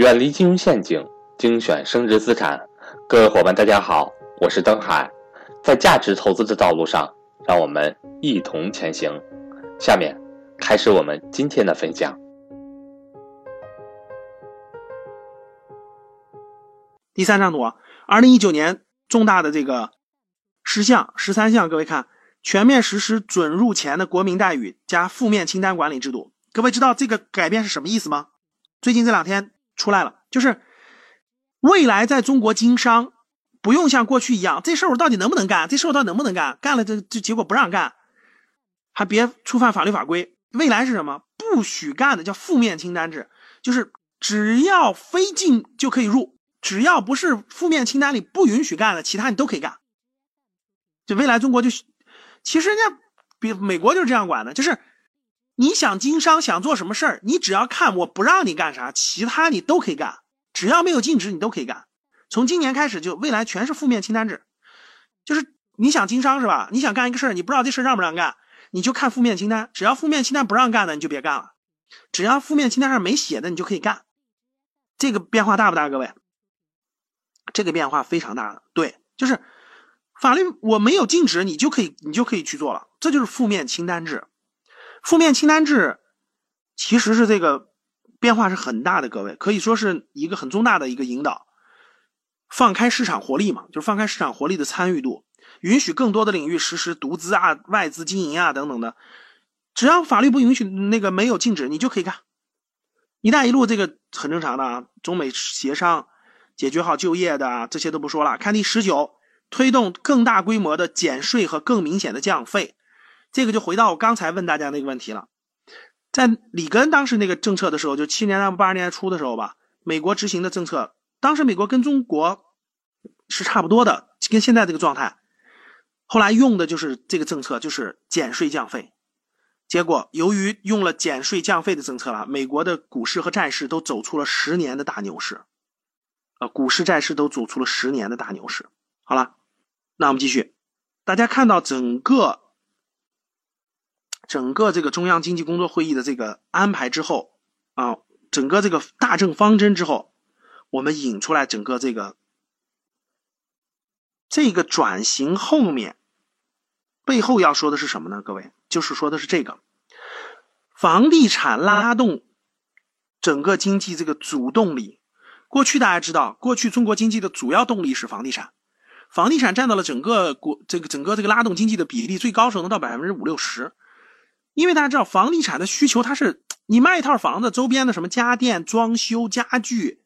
远离金融陷阱，精选升值资产。各位伙伴，大家好，我是登海。在价值投资的道路上，让我们一同前行。下面开始我们今天的分享。第三张图，二零一九年重大的这个十项、十三项，各位看，全面实施准入前的国民待遇加负面清单管理制度。各位知道这个改变是什么意思吗？最近这两天。出来了，就是未来在中国经商，不用像过去一样，这事儿我到底能不能干？这事儿我到底能不能干？干了这这结果不让干，还别触犯法律法规。未来是什么？不许干的叫负面清单制，就是只要非进就可以入，只要不是负面清单里不允许干的，其他你都可以干。就未来中国就，其实人家比美国就是这样管的，就是。你想经商，想做什么事儿，你只要看我不让你干啥，其他你都可以干，只要没有禁止，你都可以干。从今年开始，就未来全是负面清单制，就是你想经商是吧？你想干一个事儿，你不知道这事儿让不让干，你就看负面清单，只要负面清单不让干的，你就别干了；只要负面清单上没写的，你就可以干。这个变化大不大，各位？这个变化非常大的，对，就是法律我没有禁止，你就可以，你就可以去做了，这就是负面清单制。负面清单制其实是这个变化是很大的，各位可以说是一个很重大的一个引导，放开市场活力嘛，就是放开市场活力的参与度，允许更多的领域实施独资啊、外资经营啊等等的，只要法律不允许那个没有禁止，你就可以干。一带一路这个很正常的啊，中美协商解决好就业的啊这些都不说了，看第十九，推动更大规模的减税和更明显的降费。这个就回到我刚才问大家那个问题了，在里根当时那个政策的时候，就七年代八十年代初的时候吧，美国执行的政策，当时美国跟中国是差不多的，跟现在这个状态，后来用的就是这个政策，就是减税降费。结果由于用了减税降费的政策了，美国的股市和债市都走出了十年的大牛市，呃，股市债市都走出了十年的大牛市。好了，那我们继续，大家看到整个。整个这个中央经济工作会议的这个安排之后，啊，整个这个大政方针之后，我们引出来整个这个这个转型后面背后要说的是什么呢？各位，就是说的是这个房地产拉动整个经济这个主动力。过去大家知道，过去中国经济的主要动力是房地产，房地产占到了整个国这个整个这个拉动经济的比例最高时候能到百分之五六十。因为大家知道，房地产的需求，它是你卖一套房子，周边的什么家电、装修、家具，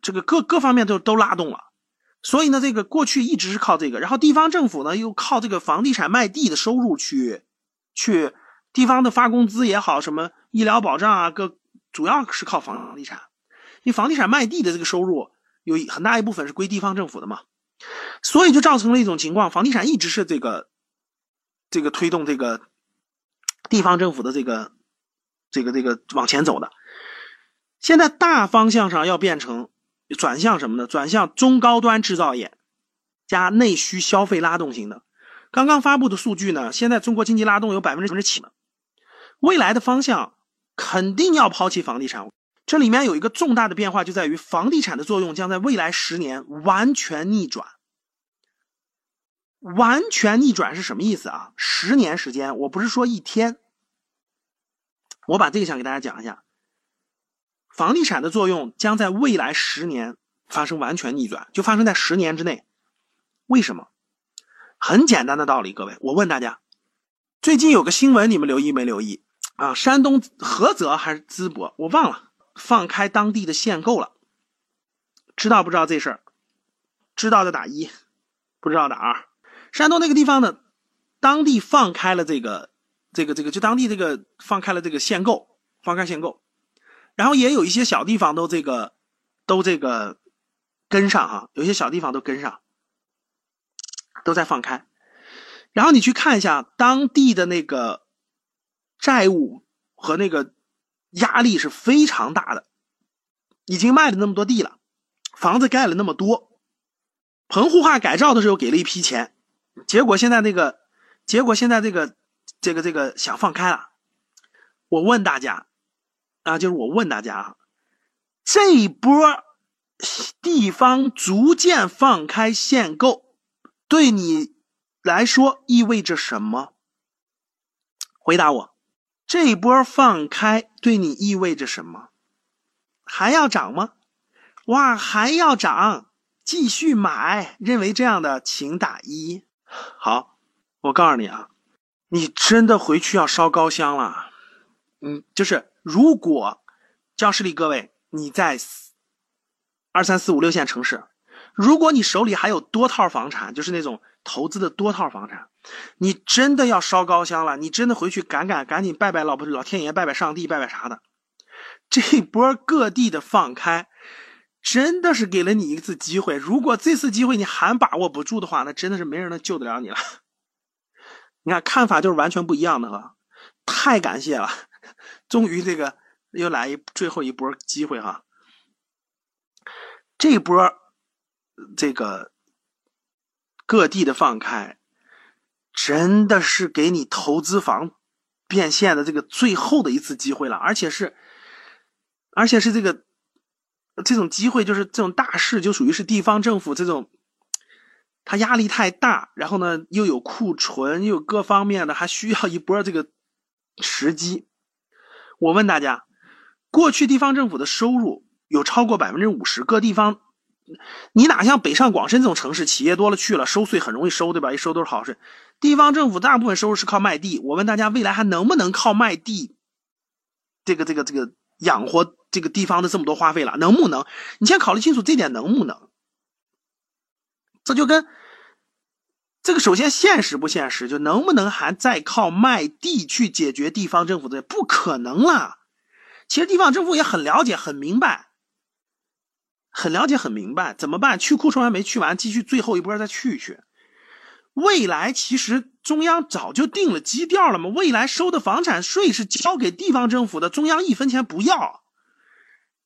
这个各各方面都都拉动了。所以呢，这个过去一直是靠这个，然后地方政府呢又靠这个房地产卖地的收入去去地方的发工资也好，什么医疗保障啊，各主要是靠房地产。因为房地产卖地的这个收入有很大一部分是归地方政府的嘛，所以就造成了一种情况，房地产一直是这个这个推动这个。地方政府的这个、这个、这个往前走的，现在大方向上要变成转向什么呢？转向中高端制造业加内需消费拉动型的。刚刚发布的数据呢，现在中国经济拉动有百分之七呢。未来的方向肯定要抛弃房地产。这里面有一个重大的变化，就在于房地产的作用将在未来十年完全逆转。完全逆转是什么意思啊？十年时间，我不是说一天。我把这个想给大家讲一下，房地产的作用将在未来十年发生完全逆转，就发生在十年之内。为什么？很简单的道理，各位，我问大家，最近有个新闻，你们留意没留意啊？山东菏泽还是淄博，我忘了，放开当地的限购了，知道不知道这事儿？知道的打一，不知道打二。山东那个地方呢，当地放开了这个，这个，这个，就当地这个放开了这个限购，放开限购，然后也有一些小地方都这个，都这个跟上哈，有些小地方都跟上，都在放开。然后你去看一下当地的那个债务和那个压力是非常大的，已经卖了那么多地了，房子盖了那么多，棚户化改造的时候给了一批钱。结果现在这个，结果现在这个，这个这个想放开了。我问大家，啊，就是我问大家啊，这一波地方逐渐放开限购，对你来说意味着什么？回答我，这一波放开对你意味着什么？还要涨吗？哇，还要涨，继续买。认为这样的，请打一。好，我告诉你啊，你真的回去要烧高香了。嗯，就是如果教室里各位你在二三四五六线城市，如果你手里还有多套房产，就是那种投资的多套房产，你真的要烧高香了。你真的回去赶赶赶紧拜拜老婆老天爷，拜拜上帝，拜拜啥的。这波各地的放开。真的是给了你一次机会，如果这次机会你还把握不住的话，那真的是没人能救得了你了。你看看法就是完全不一样的哈，太感谢了，终于这个又来一最后一波机会哈。这波这个各地的放开，真的是给你投资房变现的这个最后的一次机会了，而且是而且是这个。这种机会就是这种大事，就属于是地方政府这种，他压力太大，然后呢又有库存，又有各方面的，还需要一波这个时机。我问大家，过去地方政府的收入有超过百分之五十，各地方，你哪像北上广深这种城市，企业多了去了，收税很容易收，对吧？一收都是好事。地方政府大部分收入是靠卖地。我问大家，未来还能不能靠卖地？这个这个这个。养活这个地方的这么多花费了，能不能？你先考虑清楚这点能不能？这就跟这个首先现实不现实，就能不能还再靠卖地去解决地方政府的？不可能了。其实地方政府也很了解、很明白，很了解、很明白怎么办？去库存还没去完，继续最后一波再去去。未来其实中央早就定了基调了嘛，未来收的房产税是交给地方政府的，中央一分钱不要。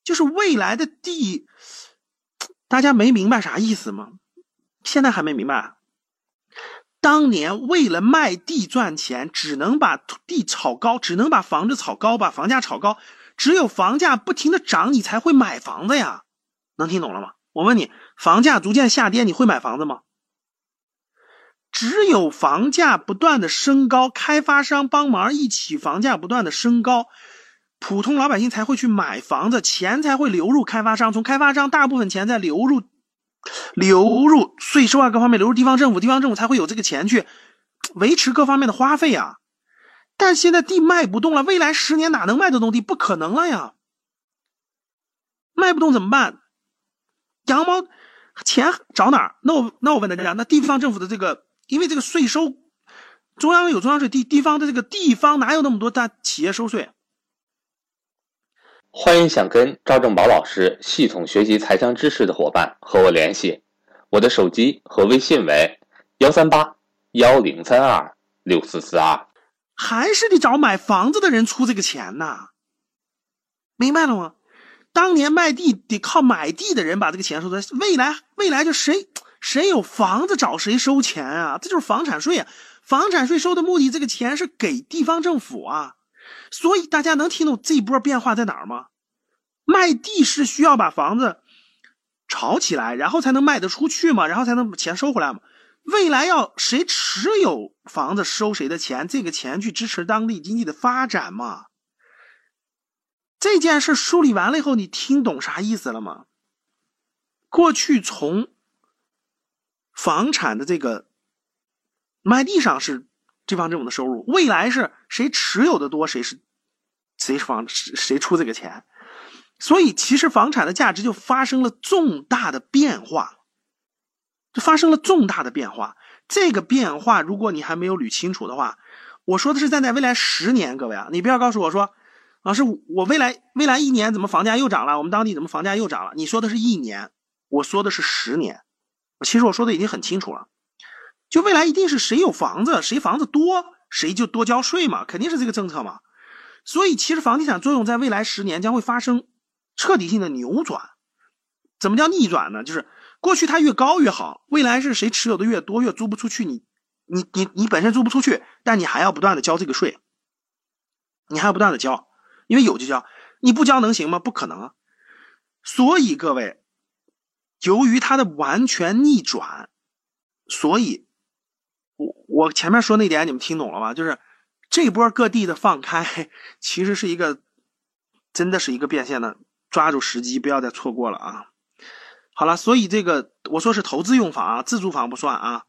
就是未来的地，大家没明白啥意思吗？现在还没明白。当年为了卖地赚钱，只能把地炒高，只能把房子炒高，把房价炒高。只有房价不停的涨，你才会买房子呀。能听懂了吗？我问你，房价逐渐下跌，你会买房子吗？只有房价不断的升高，开发商帮忙一起，房价不断的升高，普通老百姓才会去买房子，钱才会流入开发商，从开发商大部分钱再流入，流入税收啊各方面流入地方政府，地方政府才会有这个钱去维持各方面的花费啊。但现在地卖不动了，未来十年哪能卖得动地？不可能了呀！卖不动怎么办？羊毛钱找哪儿？那我那我问大家，那地方政府的这个。因为这个税收，中央有中央税，地地方的这个地方哪有那么多大企业收税？欢迎想跟赵正宝老师系统学习财商知识的伙伴和我联系，我的手机和微信为幺三八幺零三二六四四二。还是得找买房子的人出这个钱呐，明白了吗？当年卖地得靠买地的人把这个钱收的，未来未来就谁？谁有房子找谁收钱啊？这就是房产税啊！房产税收的目的，这个钱是给地方政府啊。所以大家能听懂这一波变化在哪儿吗？卖地是需要把房子炒起来，然后才能卖得出去嘛，然后才能把钱收回来嘛。未来要谁持有房子收谁的钱，这个钱去支持当地经济的发展嘛。这件事梳理完了以后，你听懂啥意思了吗？过去从。房产的这个卖地上是地方政府的收入，未来是谁持有的多，谁是谁房谁出这个钱，所以其实房产的价值就发生了重大的变化，就发生了重大的变化。这个变化，如果你还没有捋清楚的话，我说的是站在未来十年，各位啊，你不要告诉我说，老师，我未来未来一年怎么房价又涨了，我们当地怎么房价又涨了？你说的是一年，我说的是十年。其实我说的已经很清楚了，就未来一定是谁有房子，谁房子多，谁就多交税嘛，肯定是这个政策嘛。所以其实房地产作用在未来十年将会发生彻底性的扭转。怎么叫逆转呢？就是过去它越高越好，未来是谁持有的越多，越租不出去，你你你你本身租不出去，但你还要不断的交这个税，你还要不断的交，因为有就交，你不交能行吗？不可能。所以各位，由于它的完全逆转，所以，我前面说那点你们听懂了吗？就是这波各地的放开，其实是一个，真的是一个变现的，抓住时机，不要再错过了啊！好了，所以这个我说是投资用房啊，自住房不算啊。